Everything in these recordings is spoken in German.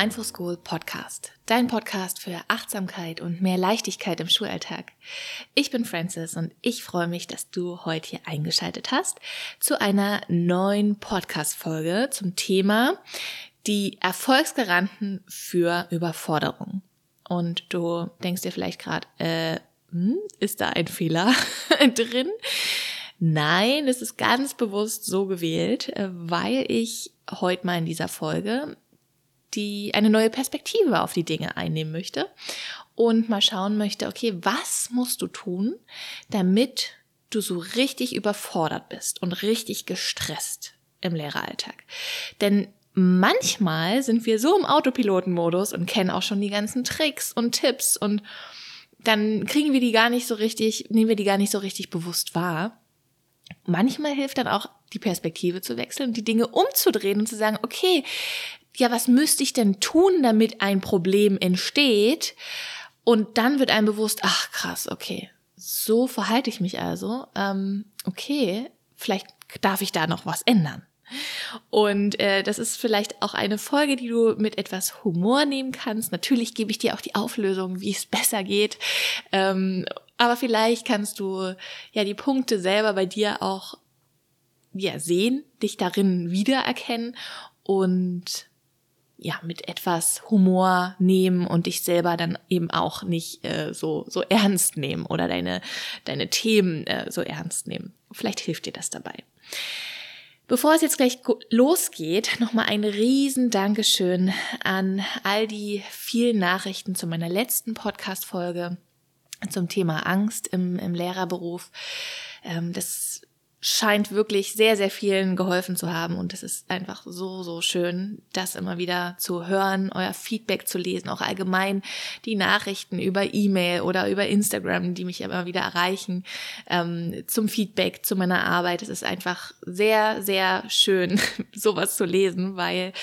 Mindful School Podcast, dein Podcast für Achtsamkeit und mehr Leichtigkeit im Schulalltag. Ich bin Francis und ich freue mich, dass du heute hier eingeschaltet hast zu einer neuen Podcast-Folge zum Thema die Erfolgsgaranten für Überforderung. Und du denkst dir vielleicht gerade, äh, hm, ist da ein Fehler drin? Nein, es ist ganz bewusst so gewählt, äh, weil ich heute mal in dieser Folge die eine neue Perspektive auf die Dinge einnehmen möchte und mal schauen möchte, okay, was musst du tun, damit du so richtig überfordert bist und richtig gestresst im Lehreralltag? Denn manchmal sind wir so im Autopilotenmodus und kennen auch schon die ganzen Tricks und Tipps und dann kriegen wir die gar nicht so richtig, nehmen wir die gar nicht so richtig bewusst wahr. Manchmal hilft dann auch die Perspektive zu wechseln die Dinge umzudrehen und zu sagen, okay, ja, was müsste ich denn tun, damit ein Problem entsteht? Und dann wird einem bewusst, ach krass, okay, so verhalte ich mich also. Ähm, okay, vielleicht darf ich da noch was ändern. Und äh, das ist vielleicht auch eine Folge, die du mit etwas Humor nehmen kannst. Natürlich gebe ich dir auch die Auflösung, wie es besser geht. Ähm, aber vielleicht kannst du ja die Punkte selber bei dir auch ja, sehen, dich darin wiedererkennen und ja, mit etwas Humor nehmen und dich selber dann eben auch nicht äh, so, so ernst nehmen oder deine, deine Themen äh, so ernst nehmen. Vielleicht hilft dir das dabei. Bevor es jetzt gleich losgeht, nochmal ein riesen Dankeschön an all die vielen Nachrichten zu meiner letzten Podcast-Folge zum Thema Angst im, im Lehrerberuf. Ähm, das scheint wirklich sehr, sehr vielen geholfen zu haben. Und es ist einfach so, so schön, das immer wieder zu hören, euer Feedback zu lesen, auch allgemein die Nachrichten über E-Mail oder über Instagram, die mich immer wieder erreichen, ähm, zum Feedback zu meiner Arbeit. Es ist einfach sehr, sehr schön, sowas zu lesen, weil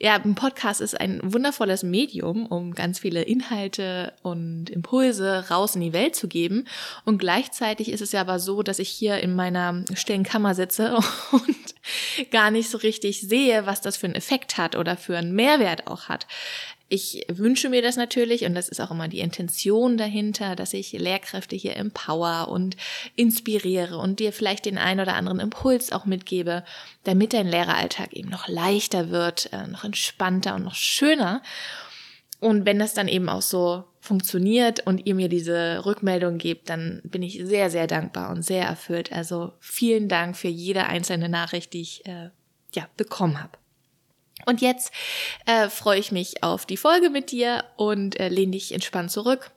ja, ein Podcast ist ein wundervolles Medium, um ganz viele Inhalte und Impulse raus in die Welt zu geben. Und gleichzeitig ist es ja aber so, dass ich hier in meiner stillen Kammer sitze und gar nicht so richtig sehe, was das für einen Effekt hat oder für einen Mehrwert auch hat. Ich wünsche mir das natürlich und das ist auch immer die Intention dahinter, dass ich Lehrkräfte hier empower und inspiriere und dir vielleicht den ein oder anderen Impuls auch mitgebe, damit dein Lehreralltag eben noch leichter wird, äh, noch entspannter und noch schöner. Und wenn das dann eben auch so funktioniert und ihr mir diese Rückmeldung gebt, dann bin ich sehr, sehr dankbar und sehr erfüllt. Also vielen Dank für jede einzelne Nachricht, die ich äh, ja, bekommen habe. Und jetzt äh, freue ich mich auf die Folge mit dir und äh, lehne dich entspannt zurück.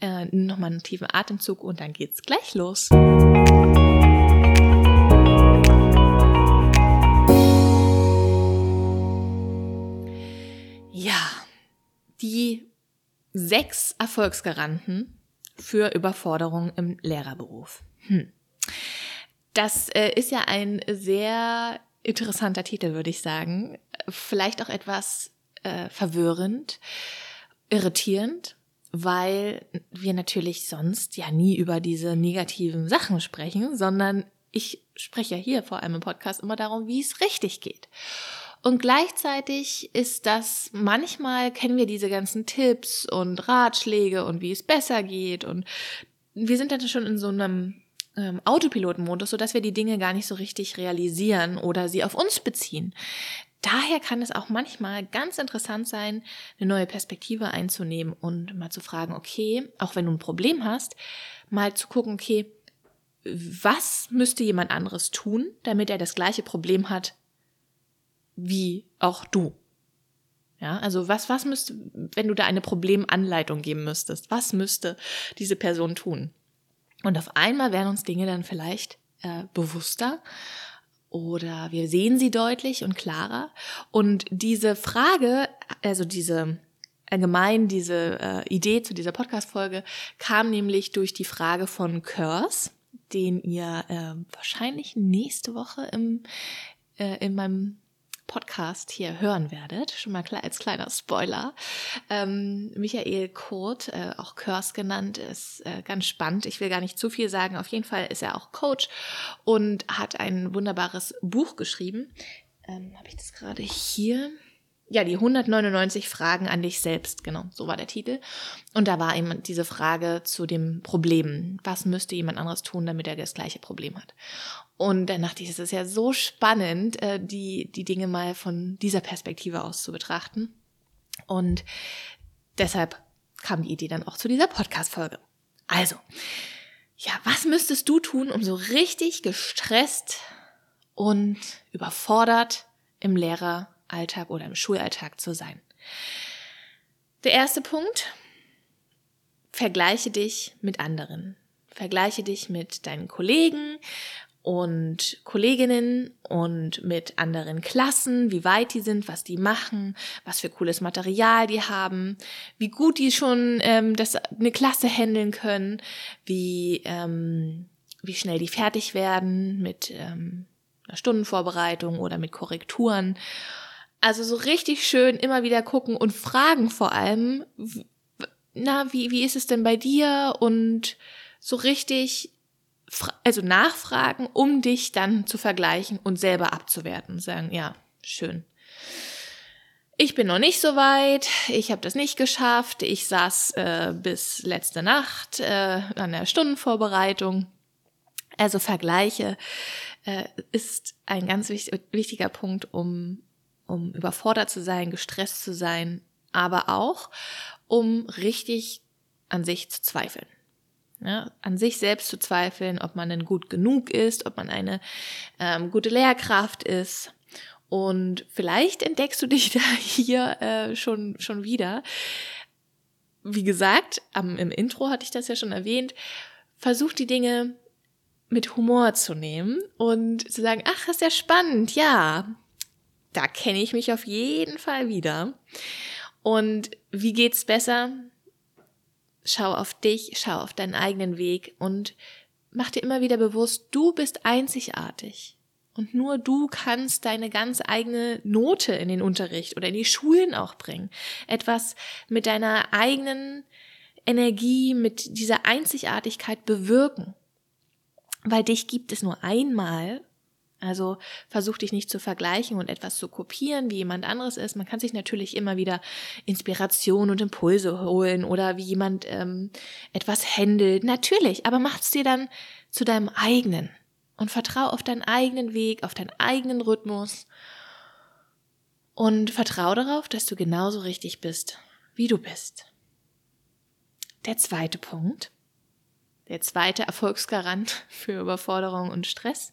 Äh, Nochmal einen tiefen Atemzug und dann geht's gleich los. Ja, die sechs Erfolgsgaranten für Überforderung im Lehrerberuf. Hm. Das äh, ist ja ein sehr interessanter Titel, würde ich sagen. Vielleicht auch etwas äh, verwirrend, irritierend, weil wir natürlich sonst ja nie über diese negativen Sachen sprechen, sondern ich spreche ja hier vor allem im Podcast immer darum, wie es richtig geht. Und gleichzeitig ist das, manchmal kennen wir diese ganzen Tipps und Ratschläge und wie es besser geht und wir sind dann schon in so einem ähm, Autopilotenmodus, sodass wir die Dinge gar nicht so richtig realisieren oder sie auf uns beziehen. Daher kann es auch manchmal ganz interessant sein, eine neue Perspektive einzunehmen und mal zu fragen, okay, auch wenn du ein Problem hast, mal zu gucken, okay, was müsste jemand anderes tun, damit er das gleiche Problem hat wie auch du. Ja, also was, was müsste, wenn du da eine Problemanleitung geben müsstest, was müsste diese Person tun? Und auf einmal werden uns Dinge dann vielleicht äh, bewusster oder wir sehen sie deutlich und klarer. Und diese Frage, also diese allgemein diese äh, Idee zu dieser Podcast-Folge kam nämlich durch die Frage von Curse, den ihr äh, wahrscheinlich nächste Woche im, äh, in meinem Podcast hier hören werdet. Schon mal als kleiner Spoiler. Ähm, Michael Kurt, äh, auch Kurs genannt, ist äh, ganz spannend. Ich will gar nicht zu viel sagen. Auf jeden Fall ist er auch Coach und hat ein wunderbares Buch geschrieben. Ähm, Habe ich das gerade hier? ja, die 199 Fragen an dich selbst, genau, so war der Titel. Und da war eben diese Frage zu dem Problem. Was müsste jemand anderes tun, damit er das gleiche Problem hat? Und dann dachte ich, es ist ja so spannend, äh, die, die Dinge mal von dieser Perspektive aus zu betrachten. Und deshalb kam die Idee dann auch zu dieser Podcast-Folge. Also, ja, was müsstest du tun, um so richtig gestresst und überfordert im Lehrer Alltag oder im Schulalltag zu sein. Der erste Punkt, vergleiche dich mit anderen. Vergleiche dich mit deinen Kollegen und Kolleginnen und mit anderen Klassen, wie weit die sind, was die machen, was für cooles Material die haben, wie gut die schon ähm, das eine Klasse handeln können, wie ähm, wie schnell die fertig werden mit ähm, einer Stundenvorbereitung oder mit Korrekturen also so richtig schön immer wieder gucken und fragen vor allem, na, wie, wie ist es denn bei dir? Und so richtig, also nachfragen, um dich dann zu vergleichen und selber abzuwerten. Sagen, ja, schön. Ich bin noch nicht so weit, ich habe das nicht geschafft, ich saß äh, bis letzte Nacht äh, an der Stundenvorbereitung. Also Vergleiche äh, ist ein ganz wichtig, wichtiger Punkt, um um überfordert zu sein, gestresst zu sein, aber auch um richtig an sich zu zweifeln. Ja, an sich selbst zu zweifeln, ob man denn gut genug ist, ob man eine ähm, gute Lehrkraft ist. Und vielleicht entdeckst du dich da hier äh, schon, schon wieder. Wie gesagt, am, im Intro hatte ich das ja schon erwähnt. Versuch die Dinge mit Humor zu nehmen und zu sagen, ach, ist ja spannend, ja, da kenne ich mich auf jeden Fall wieder. Und wie geht's besser? Schau auf dich, schau auf deinen eigenen Weg und mach dir immer wieder bewusst, du bist einzigartig. Und nur du kannst deine ganz eigene Note in den Unterricht oder in die Schulen auch bringen. Etwas mit deiner eigenen Energie, mit dieser Einzigartigkeit bewirken. Weil dich gibt es nur einmal also versuch dich nicht zu vergleichen und etwas zu kopieren, wie jemand anderes ist. Man kann sich natürlich immer wieder Inspiration und Impulse holen oder wie jemand ähm, etwas händelt. Natürlich, aber mach es dir dann zu deinem eigenen und vertrau auf deinen eigenen Weg, auf deinen eigenen Rhythmus und vertrau darauf, dass du genauso richtig bist, wie du bist. Der zweite Punkt, der zweite Erfolgsgarant für Überforderung und Stress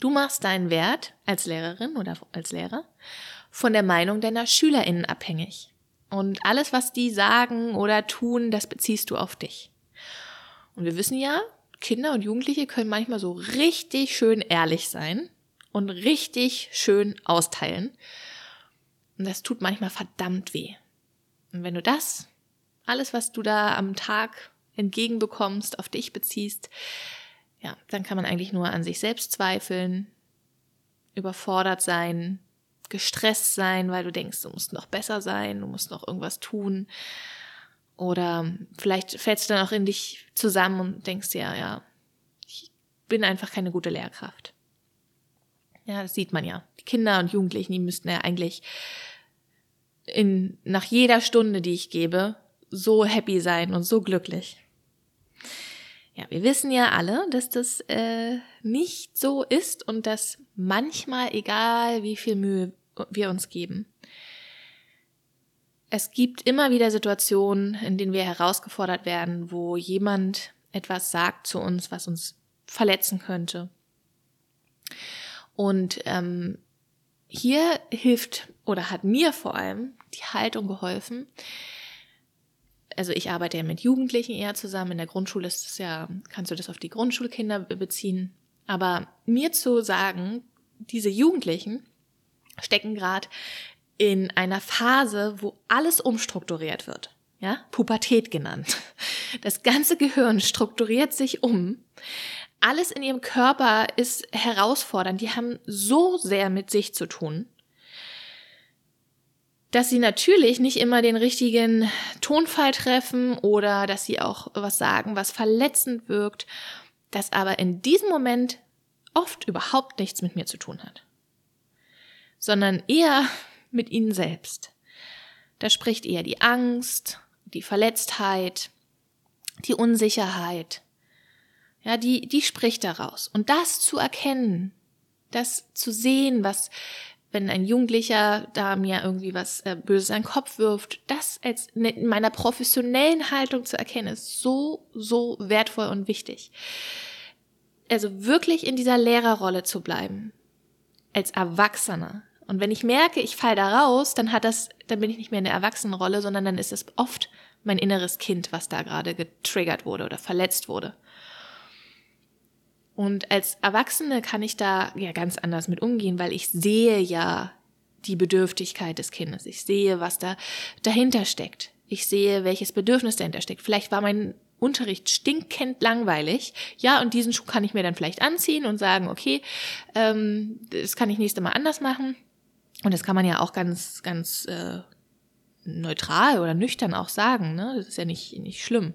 Du machst deinen Wert als Lehrerin oder als Lehrer von der Meinung deiner SchülerInnen abhängig. Und alles, was die sagen oder tun, das beziehst du auf dich. Und wir wissen ja, Kinder und Jugendliche können manchmal so richtig schön ehrlich sein und richtig schön austeilen. Und das tut manchmal verdammt weh. Und wenn du das, alles, was du da am Tag entgegenbekommst, auf dich beziehst, ja, dann kann man eigentlich nur an sich selbst zweifeln, überfordert sein, gestresst sein, weil du denkst, du musst noch besser sein, du musst noch irgendwas tun. Oder vielleicht fällst du dann auch in dich zusammen und denkst ja, ja, ich bin einfach keine gute Lehrkraft. Ja, das sieht man ja. Die Kinder und Jugendlichen, die müssten ja eigentlich in, nach jeder Stunde, die ich gebe, so happy sein und so glücklich. Ja, wir wissen ja alle, dass das äh, nicht so ist und dass manchmal, egal wie viel Mühe wir uns geben, es gibt immer wieder Situationen, in denen wir herausgefordert werden, wo jemand etwas sagt zu uns, was uns verletzen könnte. Und ähm, hier hilft oder hat mir vor allem die Haltung geholfen, also ich arbeite ja mit Jugendlichen eher zusammen. In der Grundschule ist es ja, kannst du das auf die Grundschulkinder beziehen. Aber mir zu sagen, diese Jugendlichen stecken gerade in einer Phase, wo alles umstrukturiert wird. Ja, Pubertät genannt. Das ganze Gehirn strukturiert sich um. Alles in ihrem Körper ist herausfordernd. Die haben so sehr mit sich zu tun dass sie natürlich nicht immer den richtigen Tonfall treffen oder dass sie auch was sagen, was verletzend wirkt, das aber in diesem Moment oft überhaupt nichts mit mir zu tun hat, sondern eher mit ihnen selbst. Da spricht eher die Angst, die Verletztheit, die Unsicherheit. Ja, die, die spricht daraus. Und das zu erkennen, das zu sehen, was, wenn ein Jugendlicher da mir irgendwie was äh, Böses an den Kopf wirft, das als in meiner professionellen Haltung zu erkennen, ist so, so wertvoll und wichtig. Also wirklich in dieser Lehrerrolle zu bleiben. Als Erwachsener. Und wenn ich merke, ich falle da raus, dann hat das, dann bin ich nicht mehr in der Erwachsenenrolle, sondern dann ist es oft mein inneres Kind, was da gerade getriggert wurde oder verletzt wurde. Und als Erwachsene kann ich da ja ganz anders mit umgehen, weil ich sehe ja die Bedürftigkeit des Kindes. Ich sehe, was da dahinter steckt. Ich sehe, welches Bedürfnis dahinter steckt. Vielleicht war mein Unterricht stinkend langweilig. Ja, und diesen Schuh kann ich mir dann vielleicht anziehen und sagen, okay, ähm, das kann ich nächste Mal anders machen. Und das kann man ja auch ganz, ganz äh, neutral oder nüchtern auch sagen. Ne? Das ist ja nicht, nicht schlimm.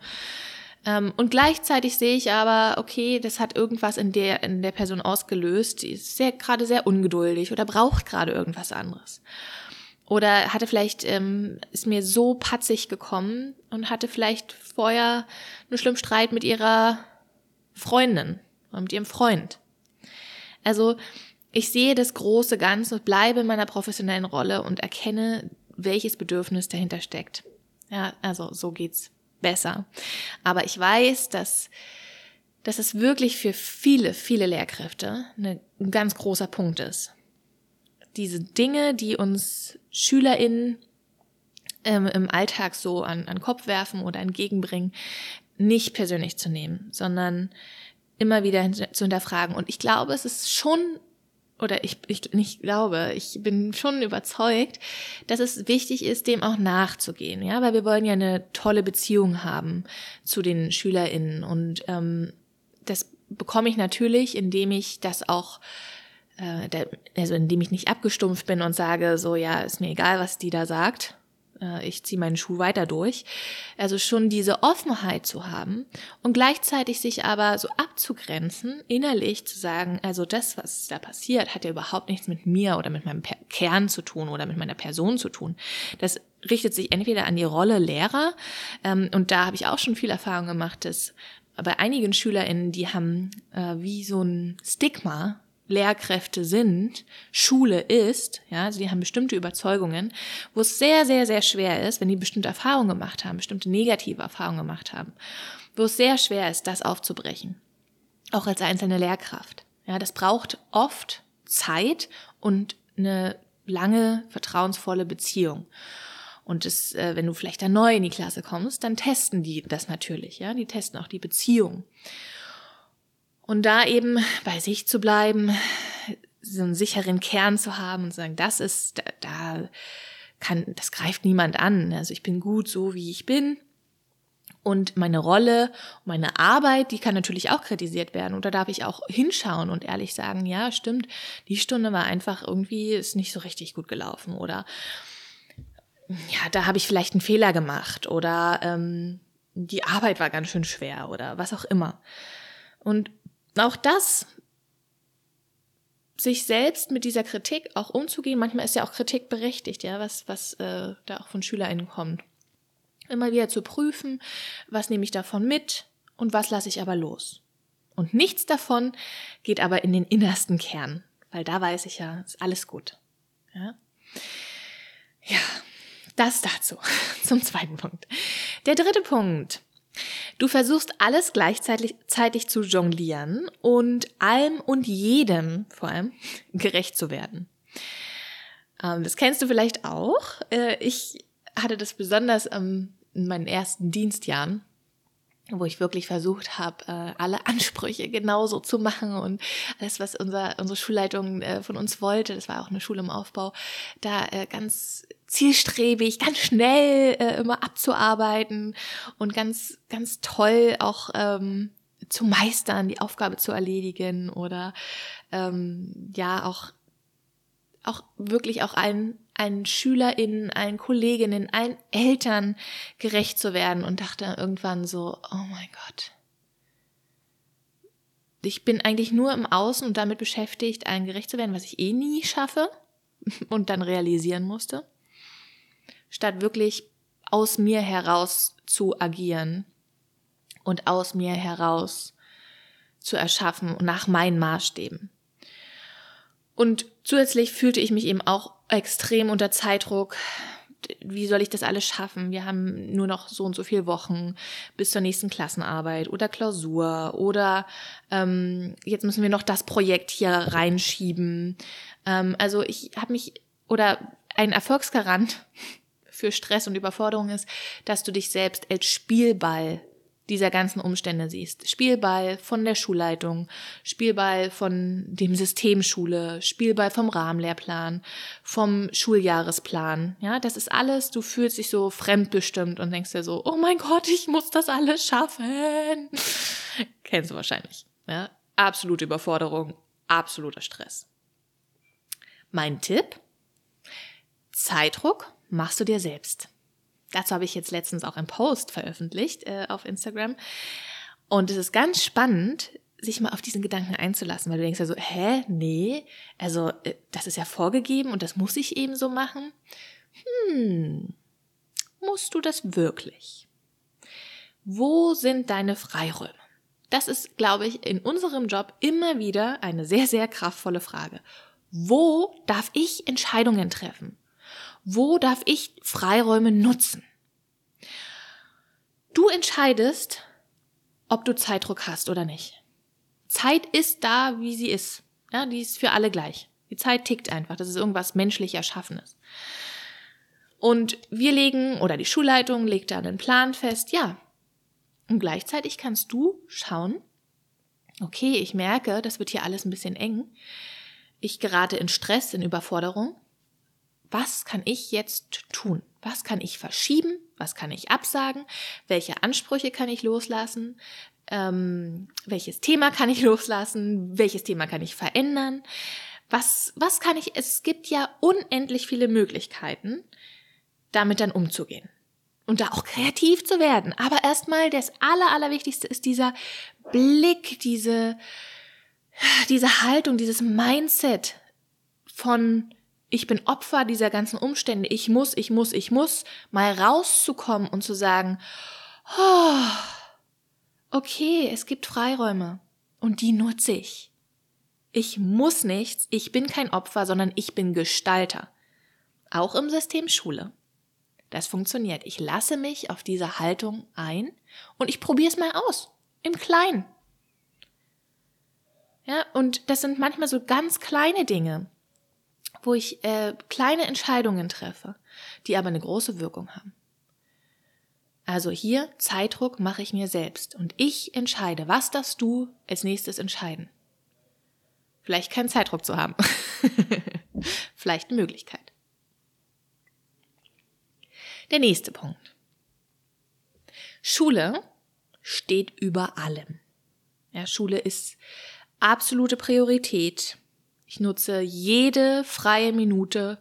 Ähm, und gleichzeitig sehe ich aber, okay, das hat irgendwas in der, in der Person ausgelöst. Die ist sehr, gerade sehr ungeduldig oder braucht gerade irgendwas anderes. Oder hatte vielleicht, ähm, ist mir so patzig gekommen und hatte vielleicht vorher einen schlimmen Streit mit ihrer Freundin oder mit ihrem Freund. Also, ich sehe das große Ganze und bleibe in meiner professionellen Rolle und erkenne, welches Bedürfnis dahinter steckt. Ja, also so geht's besser. Aber ich weiß, dass, dass es wirklich für viele, viele Lehrkräfte ein ganz großer Punkt ist. Diese Dinge, die uns SchülerInnen ähm, im Alltag so an, an Kopf werfen oder entgegenbringen, nicht persönlich zu nehmen, sondern immer wieder zu hinterfragen. Und ich glaube, es ist schon oder ich, ich nicht glaube, ich bin schon überzeugt, dass es wichtig ist, dem auch nachzugehen, ja, weil wir wollen ja eine tolle Beziehung haben zu den SchülerInnen. Und ähm, das bekomme ich natürlich, indem ich das auch äh, also indem ich nicht abgestumpft bin und sage, so ja, ist mir egal, was die da sagt, äh, ich ziehe meinen Schuh weiter durch. Also schon diese Offenheit zu haben und gleichzeitig sich aber so abzugrenzen, innerlich zu sagen, also das, was da passiert, hat ja überhaupt nichts mit mir oder mit meinem Kern zu tun oder mit meiner Person zu tun. Das richtet sich entweder an die Rolle Lehrer ähm, und da habe ich auch schon viel Erfahrung gemacht, dass bei einigen SchülerInnen, die haben äh, wie so ein Stigma Lehrkräfte sind, Schule ist, ja, die haben bestimmte Überzeugungen, wo es sehr, sehr, sehr schwer ist, wenn die bestimmte Erfahrungen gemacht haben, bestimmte negative Erfahrungen gemacht haben, wo es sehr schwer ist, das aufzubrechen. Auch als einzelne Lehrkraft. Ja, das braucht oft Zeit und eine lange, vertrauensvolle Beziehung. Und das, äh, wenn du vielleicht da neu in die Klasse kommst, dann testen die das natürlich, ja, die testen auch die Beziehung. Und da eben bei sich zu bleiben, so einen sicheren Kern zu haben und zu sagen, das ist, da, da kann, das greift niemand an. Also ich bin gut so, wie ich bin. Und meine Rolle, meine Arbeit, die kann natürlich auch kritisiert werden. Und da darf ich auch hinschauen und ehrlich sagen, ja, stimmt, die Stunde war einfach irgendwie, ist nicht so richtig gut gelaufen. Oder ja, da habe ich vielleicht einen Fehler gemacht. Oder ähm, die Arbeit war ganz schön schwer oder was auch immer. Und auch das, sich selbst mit dieser Kritik auch umzugehen, manchmal ist ja auch Kritik berechtigt, ja, was, was äh, da auch von SchülerInnen kommt. Immer wieder zu prüfen, was nehme ich davon mit und was lasse ich aber los. Und nichts davon geht aber in den innersten Kern, weil da weiß ich ja, ist alles gut. Ja, ja das dazu, zum zweiten Punkt. Der dritte Punkt Du versuchst alles gleichzeitig zu jonglieren und allem und jedem vor allem gerecht zu werden. Ähm, das kennst du vielleicht auch. Äh, ich hatte das besonders in meinen ersten Dienstjahren wo ich wirklich versucht habe, äh, alle Ansprüche genauso zu machen und alles, was unser, unsere Schulleitung äh, von uns wollte, das war auch eine Schule im Aufbau, da ganz zielstrebig, ganz schnell äh, immer abzuarbeiten und ganz, ganz toll auch ähm, zu meistern, die Aufgabe zu erledigen oder ähm, ja auch auch wirklich auch allen, allen SchülerInnen, allen Kolleginnen, allen Eltern gerecht zu werden und dachte irgendwann so, oh mein Gott. Ich bin eigentlich nur im Außen und damit beschäftigt, allen gerecht zu werden, was ich eh nie schaffe. und dann realisieren musste, statt wirklich aus mir heraus zu agieren und aus mir heraus zu erschaffen nach meinen Maßstäben. Und zusätzlich fühlte ich mich eben auch extrem unter Zeitdruck. Wie soll ich das alles schaffen? Wir haben nur noch so und so viele Wochen bis zur nächsten Klassenarbeit oder Klausur oder ähm, jetzt müssen wir noch das Projekt hier reinschieben. Ähm, also ich habe mich oder ein Erfolgsgarant für Stress und Überforderung ist, dass du dich selbst als Spielball dieser ganzen Umstände siehst. Spielball von der Schulleitung, Spielball von dem System Schule, Spielball vom Rahmenlehrplan, vom Schuljahresplan. Ja, das ist alles, du fühlst dich so fremdbestimmt und denkst dir so, oh mein Gott, ich muss das alles schaffen. Kennst du wahrscheinlich. Ja, absolute Überforderung, absoluter Stress. Mein Tipp? Zeitdruck machst du dir selbst. Dazu habe ich jetzt letztens auch einen Post veröffentlicht äh, auf Instagram. Und es ist ganz spannend, sich mal auf diesen Gedanken einzulassen, weil du denkst ja so, hä, nee, also äh, das ist ja vorgegeben und das muss ich eben so machen. Hm, musst du das wirklich? Wo sind deine Freiräume? Das ist, glaube ich, in unserem Job immer wieder eine sehr, sehr kraftvolle Frage. Wo darf ich Entscheidungen treffen? Wo darf ich Freiräume nutzen? Du entscheidest, ob du Zeitdruck hast oder nicht. Zeit ist da, wie sie ist. Ja, die ist für alle gleich. Die Zeit tickt einfach. Das ist irgendwas menschlich Erschaffenes. Und wir legen, oder die Schulleitung legt da einen Plan fest, ja. Und gleichzeitig kannst du schauen, okay, ich merke, das wird hier alles ein bisschen eng. Ich gerate in Stress, in Überforderung was kann ich jetzt tun? Was kann ich verschieben? Was kann ich absagen? Welche Ansprüche kann ich loslassen? Ähm, welches Thema kann ich loslassen? Welches Thema kann ich verändern? Was, was kann ich, es gibt ja unendlich viele Möglichkeiten, damit dann umzugehen. Und da auch kreativ zu werden. Aber erstmal das Aller, Allerwichtigste ist dieser Blick, diese, diese Haltung, dieses Mindset von, ich bin Opfer dieser ganzen Umstände, ich muss, ich muss, ich muss, mal rauszukommen und zu sagen, oh, okay, es gibt Freiräume und die nutze ich. Ich muss nichts, ich bin kein Opfer, sondern ich bin Gestalter. Auch im System Schule. Das funktioniert. Ich lasse mich auf diese Haltung ein und ich probiere es mal aus. Im Kleinen. Ja, und das sind manchmal so ganz kleine Dinge wo ich äh, kleine Entscheidungen treffe, die aber eine große Wirkung haben. Also hier Zeitdruck mache ich mir selbst und ich entscheide, was darfst du als nächstes entscheiden? Vielleicht keinen Zeitdruck zu haben. Vielleicht eine Möglichkeit. Der nächste Punkt. Schule steht über allem. Ja, Schule ist absolute Priorität. Ich nutze jede freie Minute,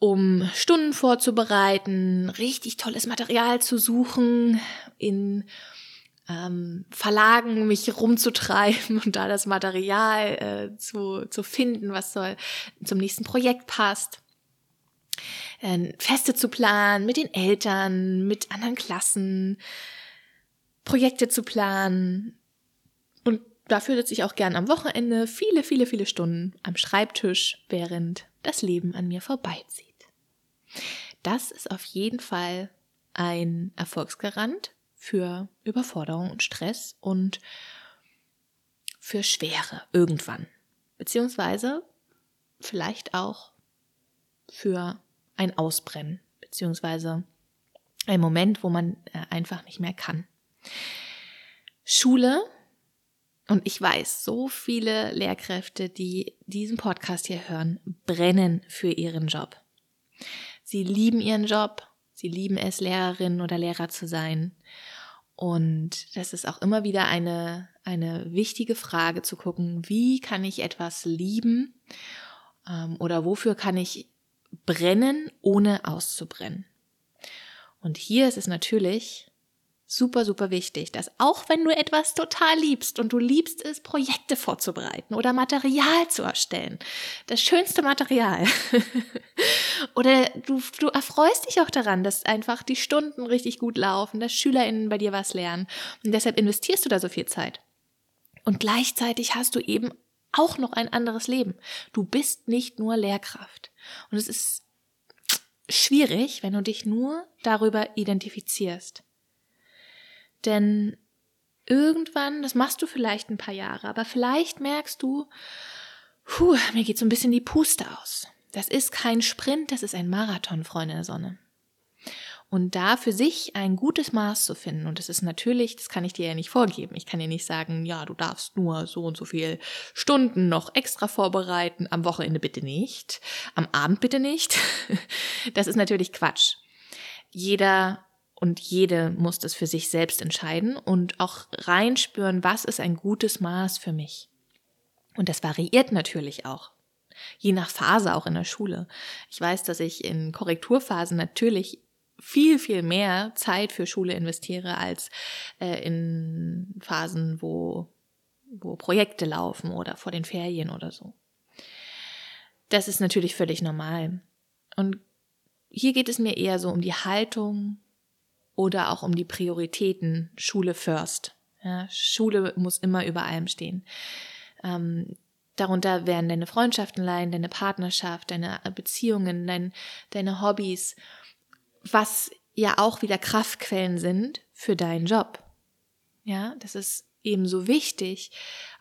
um Stunden vorzubereiten, richtig tolles Material zu suchen, in ähm, Verlagen mich rumzutreiben und da das Material äh, zu, zu finden, was soll zum nächsten Projekt passt. Äh, Feste zu planen mit den Eltern, mit anderen Klassen, Projekte zu planen dafür sitze ich auch gern am Wochenende viele, viele, viele Stunden am Schreibtisch, während das Leben an mir vorbeizieht. Das ist auf jeden Fall ein Erfolgsgarant für Überforderung und Stress und für Schwere irgendwann. Beziehungsweise vielleicht auch für ein Ausbrennen, beziehungsweise ein Moment, wo man äh, einfach nicht mehr kann. Schule und ich weiß, so viele Lehrkräfte, die diesen Podcast hier hören, brennen für ihren Job. Sie lieben ihren Job, sie lieben es, Lehrerin oder Lehrer zu sein. Und das ist auch immer wieder eine, eine wichtige Frage zu gucken, wie kann ich etwas lieben ähm, oder wofür kann ich brennen, ohne auszubrennen. Und hier ist es natürlich super, super wichtig, dass auch wenn du etwas total liebst und du liebst es, Projekte vorzubereiten oder Material zu erstellen, das schönste Material, oder du, du erfreust dich auch daran, dass einfach die Stunden richtig gut laufen, dass SchülerInnen bei dir was lernen und deshalb investierst du da so viel Zeit. Und gleichzeitig hast du eben auch noch ein anderes Leben. Du bist nicht nur Lehrkraft. Und es ist schwierig, wenn du dich nur darüber identifizierst. Denn irgendwann, das machst du vielleicht ein paar Jahre, aber vielleicht merkst du, puh, mir geht so ein bisschen die Puste aus. Das ist kein Sprint, das ist ein Marathon, Freunde der Sonne. Und da für sich ein gutes Maß zu finden, und das ist natürlich, das kann ich dir ja nicht vorgeben. Ich kann dir nicht sagen, ja, du darfst nur so und so viel Stunden noch extra vorbereiten, am Wochenende bitte nicht, am Abend bitte nicht. Das ist natürlich Quatsch. Jeder und jede muss das für sich selbst entscheiden und auch reinspüren, was ist ein gutes Maß für mich. Und das variiert natürlich auch. Je nach Phase auch in der Schule. Ich weiß, dass ich in Korrekturphasen natürlich viel, viel mehr Zeit für Schule investiere als äh, in Phasen, wo, wo Projekte laufen oder vor den Ferien oder so. Das ist natürlich völlig normal. Und hier geht es mir eher so um die Haltung oder auch um die Prioritäten Schule first. Ja, Schule muss immer über allem stehen. Ähm, darunter werden deine Freundschaften leiden, deine Partnerschaft, deine Beziehungen, dein, deine Hobbys, was ja auch wieder Kraftquellen sind für deinen Job. Ja, das ist ebenso wichtig,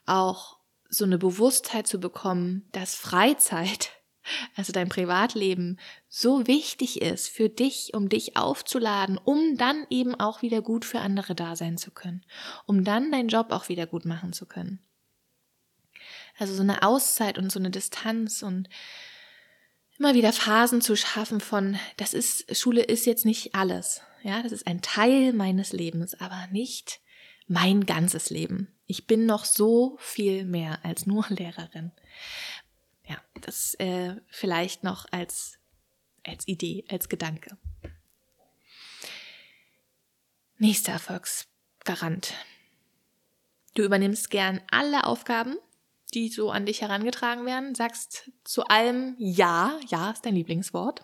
auch so eine Bewusstheit zu bekommen, dass Freizeit also dein Privatleben, so wichtig ist für dich, um dich aufzuladen, um dann eben auch wieder gut für andere da sein zu können, um dann deinen Job auch wieder gut machen zu können. Also so eine Auszeit und so eine Distanz und immer wieder Phasen zu schaffen von, das ist, Schule ist jetzt nicht alles. Ja, das ist ein Teil meines Lebens, aber nicht mein ganzes Leben. Ich bin noch so viel mehr als nur Lehrerin. Das äh, vielleicht noch als, als Idee, als Gedanke. Nächster Erfolgsgarant. Du übernimmst gern alle Aufgaben, die so an dich herangetragen werden, sagst zu allem Ja, Ja ist dein Lieblingswort.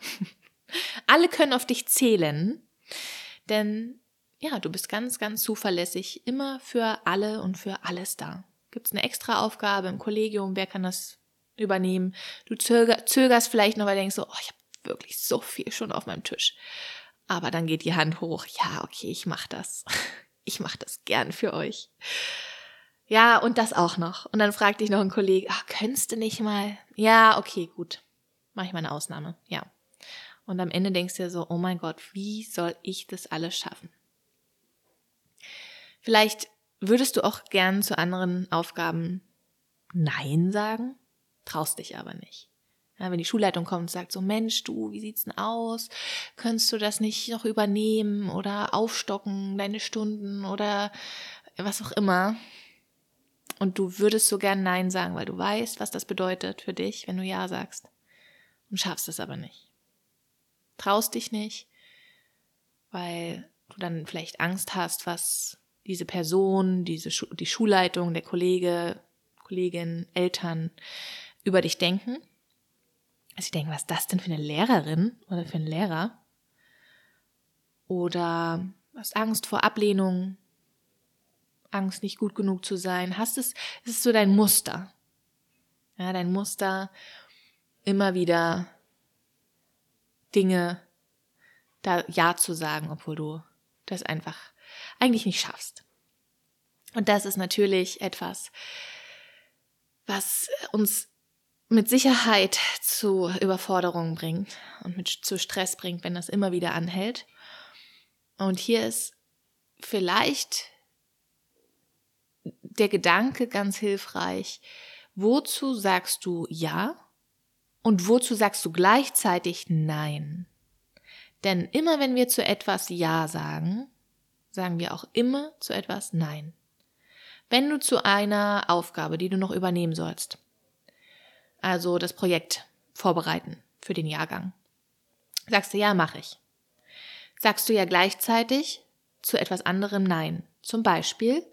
alle können auf dich zählen, denn ja, du bist ganz, ganz zuverlässig, immer für alle und für alles da. Gibt es eine extra Aufgabe im Kollegium? Wer kann das übernehmen. Du zöger, zögerst vielleicht noch, weil du denkst so, oh, ich habe wirklich so viel schon auf meinem Tisch. Aber dann geht die Hand hoch. Ja, okay, ich mache das. Ich mache das gern für euch. Ja, und das auch noch. Und dann fragt dich noch ein Kollege, ach, könntest du nicht mal? Ja, okay, gut. Mache ich mal eine Ausnahme. Ja. Und am Ende denkst du dir so, oh mein Gott, wie soll ich das alles schaffen? Vielleicht würdest du auch gern zu anderen Aufgaben Nein sagen? Traust dich aber nicht. Ja, wenn die Schulleitung kommt und sagt so, Mensch, du, wie sieht's denn aus? Könntest du das nicht noch übernehmen oder aufstocken, deine Stunden oder was auch immer? Und du würdest so gern Nein sagen, weil du weißt, was das bedeutet für dich, wenn du Ja sagst. Und schaffst es aber nicht. Traust dich nicht, weil du dann vielleicht Angst hast, was diese Person, diese Schu die Schulleitung, der Kollege, Kollegin, Eltern über dich denken. Also ich denke, was ist das denn für eine Lehrerin oder für einen Lehrer? Oder hast Angst vor Ablehnung, Angst, nicht gut genug zu sein. Hast es, es ist so dein Muster. Ja, dein Muster, immer wieder Dinge da Ja zu sagen, obwohl du das einfach eigentlich nicht schaffst. Und das ist natürlich etwas, was uns mit Sicherheit zu Überforderungen bringt und mit, zu Stress bringt, wenn das immer wieder anhält. Und hier ist vielleicht der Gedanke ganz hilfreich, wozu sagst du Ja und wozu sagst du gleichzeitig Nein? Denn immer wenn wir zu etwas Ja sagen, sagen wir auch immer zu etwas Nein. Wenn du zu einer Aufgabe, die du noch übernehmen sollst, also das Projekt vorbereiten für den Jahrgang. Sagst du, ja, mache ich. Sagst du ja gleichzeitig, zu etwas anderem Nein. Zum Beispiel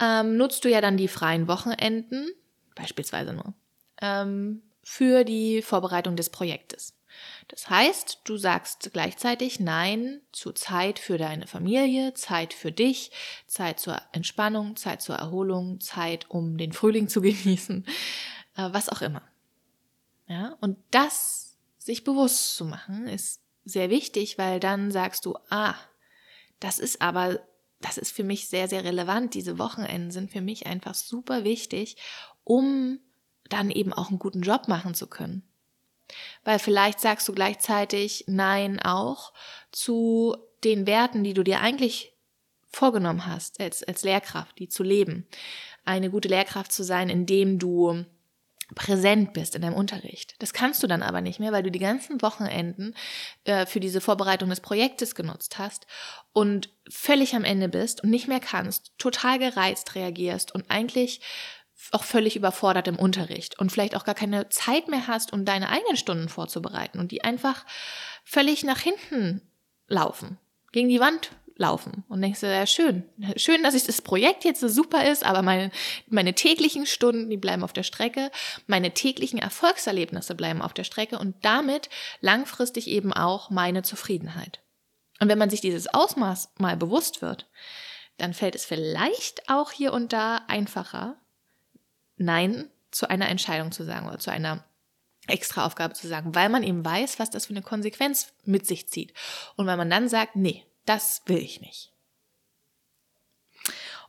ähm, nutzt du ja dann die freien Wochenenden, beispielsweise nur, ähm, für die Vorbereitung des Projektes. Das heißt, du sagst gleichzeitig Nein zu Zeit für deine Familie, Zeit für dich, Zeit zur Entspannung, Zeit zur Erholung, Zeit, um den Frühling zu genießen, äh, was auch immer. Ja, und das sich bewusst zu machen, ist sehr wichtig, weil dann sagst du, ah, das ist aber, das ist für mich sehr, sehr relevant. Diese Wochenenden sind für mich einfach super wichtig, um dann eben auch einen guten Job machen zu können. Weil vielleicht sagst du gleichzeitig Nein auch zu den Werten, die du dir eigentlich vorgenommen hast, als, als Lehrkraft, die zu leben. Eine gute Lehrkraft zu sein, indem du präsent bist in deinem Unterricht. Das kannst du dann aber nicht mehr, weil du die ganzen Wochenenden äh, für diese Vorbereitung des Projektes genutzt hast und völlig am Ende bist und nicht mehr kannst, total gereizt reagierst und eigentlich auch völlig überfordert im Unterricht und vielleicht auch gar keine Zeit mehr hast, um deine eigenen Stunden vorzubereiten und die einfach völlig nach hinten laufen, gegen die Wand laufen und denkst du, ja, schön, schön, dass ich das Projekt jetzt so super ist, aber meine, meine täglichen Stunden, die bleiben auf der Strecke, meine täglichen Erfolgserlebnisse bleiben auf der Strecke und damit langfristig eben auch meine Zufriedenheit. Und wenn man sich dieses Ausmaß mal bewusst wird, dann fällt es vielleicht auch hier und da einfacher, Nein zu einer Entscheidung zu sagen oder zu einer extra Aufgabe zu sagen, weil man eben weiß, was das für eine Konsequenz mit sich zieht. Und weil man dann sagt, nee, das will ich nicht.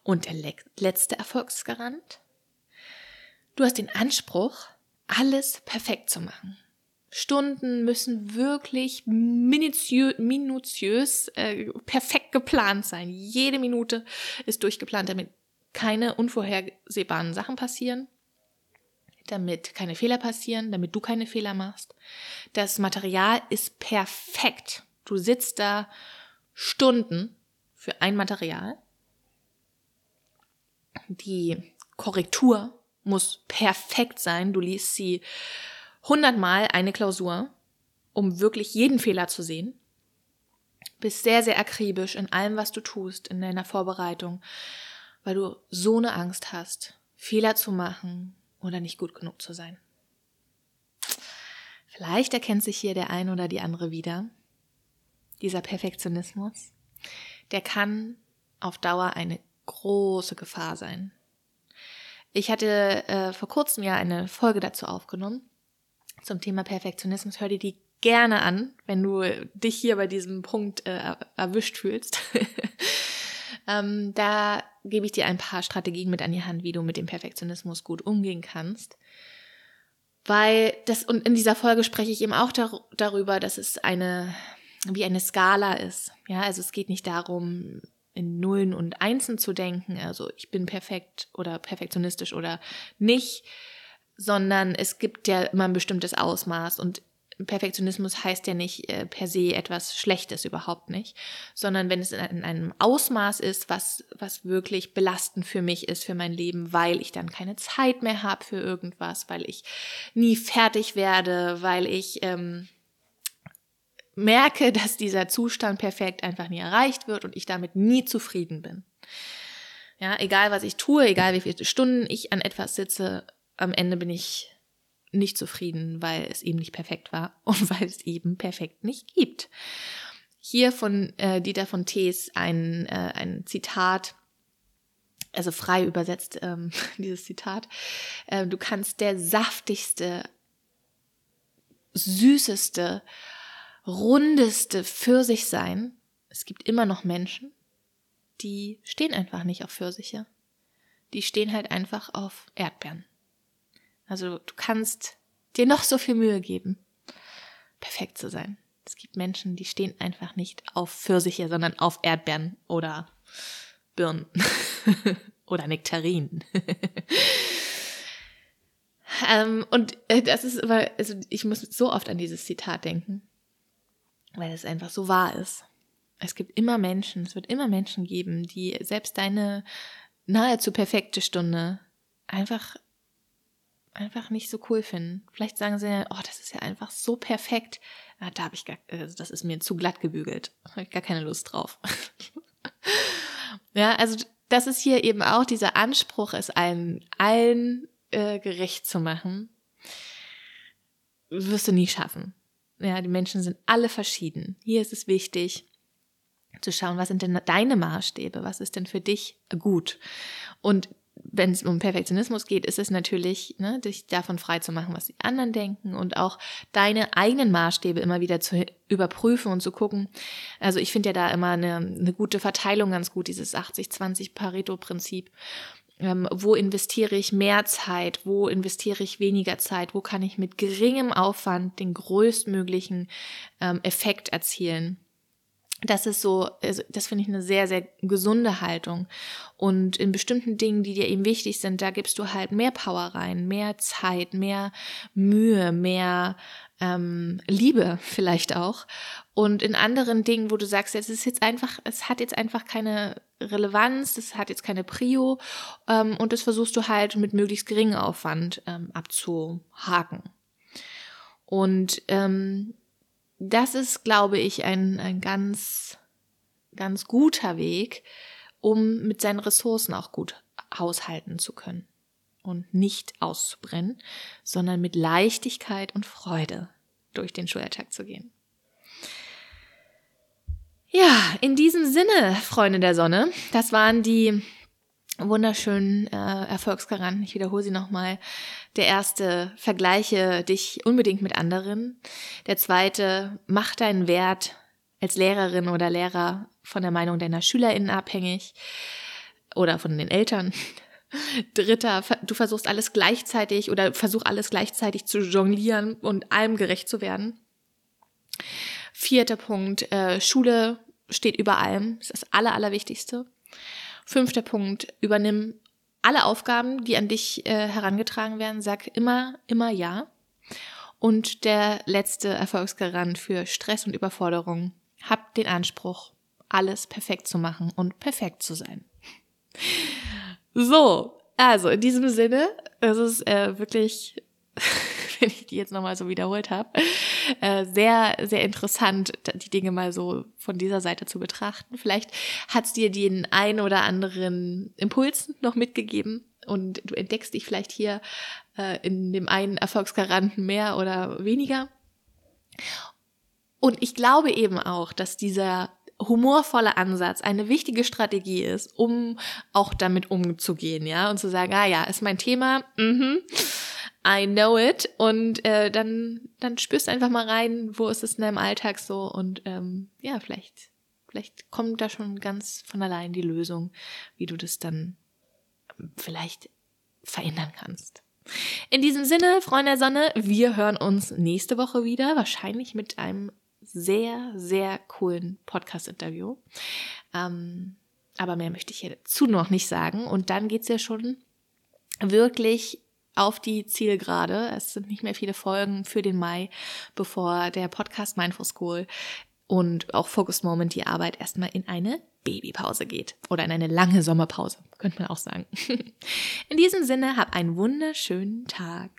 Und der letzte Erfolgsgarant? Du hast den Anspruch, alles perfekt zu machen. Stunden müssen wirklich minutiö minutiös, äh, perfekt geplant sein. Jede Minute ist durchgeplant, damit keine unvorhersehbaren Sachen passieren, damit keine Fehler passieren, damit du keine Fehler machst. Das Material ist perfekt. Du sitzt da Stunden für ein Material. Die Korrektur muss perfekt sein. Du liest sie hundertmal eine Klausur, um wirklich jeden Fehler zu sehen. Bist sehr, sehr akribisch in allem, was du tust, in deiner Vorbereitung, weil du so eine Angst hast, Fehler zu machen oder nicht gut genug zu sein. Vielleicht erkennt sich hier der ein oder die andere wieder dieser Perfektionismus, der kann auf Dauer eine große Gefahr sein. Ich hatte äh, vor kurzem ja eine Folge dazu aufgenommen zum Thema Perfektionismus. Hör dir die gerne an, wenn du dich hier bei diesem Punkt äh, erwischt fühlst. ähm, da gebe ich dir ein paar Strategien mit an die Hand, wie du mit dem Perfektionismus gut umgehen kannst. Weil das, und in dieser Folge spreche ich eben auch dar darüber, dass es eine wie eine Skala ist. Ja, also es geht nicht darum, in Nullen und Einsen zu denken, also ich bin perfekt oder perfektionistisch oder nicht, sondern es gibt ja immer ein bestimmtes Ausmaß und Perfektionismus heißt ja nicht äh, per se etwas Schlechtes überhaupt nicht, sondern wenn es in, in einem Ausmaß ist, was, was wirklich belastend für mich ist, für mein Leben, weil ich dann keine Zeit mehr habe für irgendwas, weil ich nie fertig werde, weil ich ähm, merke, dass dieser Zustand perfekt einfach nie erreicht wird und ich damit nie zufrieden bin. Ja, egal was ich tue, egal wie viele Stunden ich an etwas sitze, am Ende bin ich nicht zufrieden, weil es eben nicht perfekt war und weil es eben perfekt nicht gibt. Hier von äh, Dieter von Thees ein, äh, ein Zitat, also frei übersetzt ähm, dieses Zitat. Äh, du kannst der saftigste, süßeste rundeste Pfirsich sein. Es gibt immer noch Menschen, die stehen einfach nicht auf Pfirsiche. Die stehen halt einfach auf Erdbeeren. Also du kannst dir noch so viel Mühe geben, perfekt zu sein. Es gibt Menschen, die stehen einfach nicht auf Pfirsiche, sondern auf Erdbeeren oder Birnen oder Nektarinen. ähm, und äh, das ist aber, also ich muss so oft an dieses Zitat denken weil es einfach so wahr ist. Es gibt immer Menschen, es wird immer Menschen geben, die selbst deine nahezu perfekte Stunde einfach einfach nicht so cool finden. Vielleicht sagen sie, oh, das ist ja einfach so perfekt. Da habe ich gar, also das ist mir zu glatt gebügelt. Da habe ich gar keine Lust drauf. Ja, also das ist hier eben auch dieser Anspruch, es allen, allen äh, gerecht zu machen, wirst du nie schaffen. Ja, die Menschen sind alle verschieden. Hier ist es wichtig zu schauen, was sind denn deine Maßstäbe? Was ist denn für dich gut? Und wenn es um Perfektionismus geht, ist es natürlich, ne, dich davon frei zu machen, was die anderen denken und auch deine eigenen Maßstäbe immer wieder zu überprüfen und zu gucken. Also ich finde ja da immer eine, eine gute Verteilung ganz gut, dieses 80-20 Pareto-Prinzip. Ähm, wo investiere ich mehr Zeit? Wo investiere ich weniger Zeit? Wo kann ich mit geringem Aufwand den größtmöglichen ähm, Effekt erzielen? Das ist so, also das finde ich eine sehr, sehr gesunde Haltung. Und in bestimmten Dingen, die dir eben wichtig sind, da gibst du halt mehr Power rein, mehr Zeit, mehr Mühe, mehr ähm, Liebe vielleicht auch. Und in anderen Dingen, wo du sagst, es ist jetzt einfach, es hat jetzt einfach keine Relevanz, es hat jetzt keine Prio ähm, und das versuchst du halt mit möglichst geringem Aufwand ähm, abzuhaken. Und ähm, das ist, glaube ich, ein, ein ganz, ganz guter Weg, um mit seinen Ressourcen auch gut haushalten zu können und nicht auszubrennen, sondern mit Leichtigkeit und Freude durch den Schulalltag zu gehen. Ja, in diesem Sinne, Freunde der Sonne, das waren die wunderschönen äh, Erfolgsgaranten. Ich wiederhole sie nochmal. Der erste, vergleiche dich unbedingt mit anderen. Der zweite, mach deinen Wert als Lehrerin oder Lehrer von der Meinung deiner SchülerInnen abhängig oder von den Eltern. Dritter, du versuchst alles gleichzeitig oder versuch alles gleichzeitig zu jonglieren und allem gerecht zu werden. Vierter Punkt, äh, Schule steht über allem. Das ist das Aller, Allerwichtigste. Fünfter Punkt, übernimm alle Aufgaben, die an dich äh, herangetragen werden. Sag immer, immer ja. Und der letzte Erfolgsgarant für Stress und Überforderung. Hab den Anspruch, alles perfekt zu machen und perfekt zu sein. So, also in diesem Sinne, es ist äh, wirklich wenn ich die jetzt nochmal so wiederholt habe. Äh, sehr, sehr interessant, die Dinge mal so von dieser Seite zu betrachten. Vielleicht hat es dir den ein oder anderen Impuls noch mitgegeben und du entdeckst dich vielleicht hier äh, in dem einen Erfolgsgaranten mehr oder weniger. Und ich glaube eben auch, dass dieser humorvolle Ansatz eine wichtige Strategie ist, um auch damit umzugehen, ja, und zu sagen, ah ja, ist mein Thema, mhm. I know it. Und äh, dann, dann spürst du einfach mal rein, wo ist es in deinem Alltag so und ähm, ja, vielleicht, vielleicht kommt da schon ganz von allein die Lösung, wie du das dann vielleicht verändern kannst. In diesem Sinne, Freunde der Sonne, wir hören uns nächste Woche wieder, wahrscheinlich mit einem sehr, sehr coolen Podcast-Interview. Ähm, aber mehr möchte ich hierzu noch nicht sagen. Und dann geht's ja schon wirklich auf die Zielgerade. Es sind nicht mehr viele Folgen für den Mai, bevor der Podcast Mindful School und auch Focus Moment die Arbeit erstmal in eine Babypause geht oder in eine lange Sommerpause, könnte man auch sagen. In diesem Sinne, hab einen wunderschönen Tag.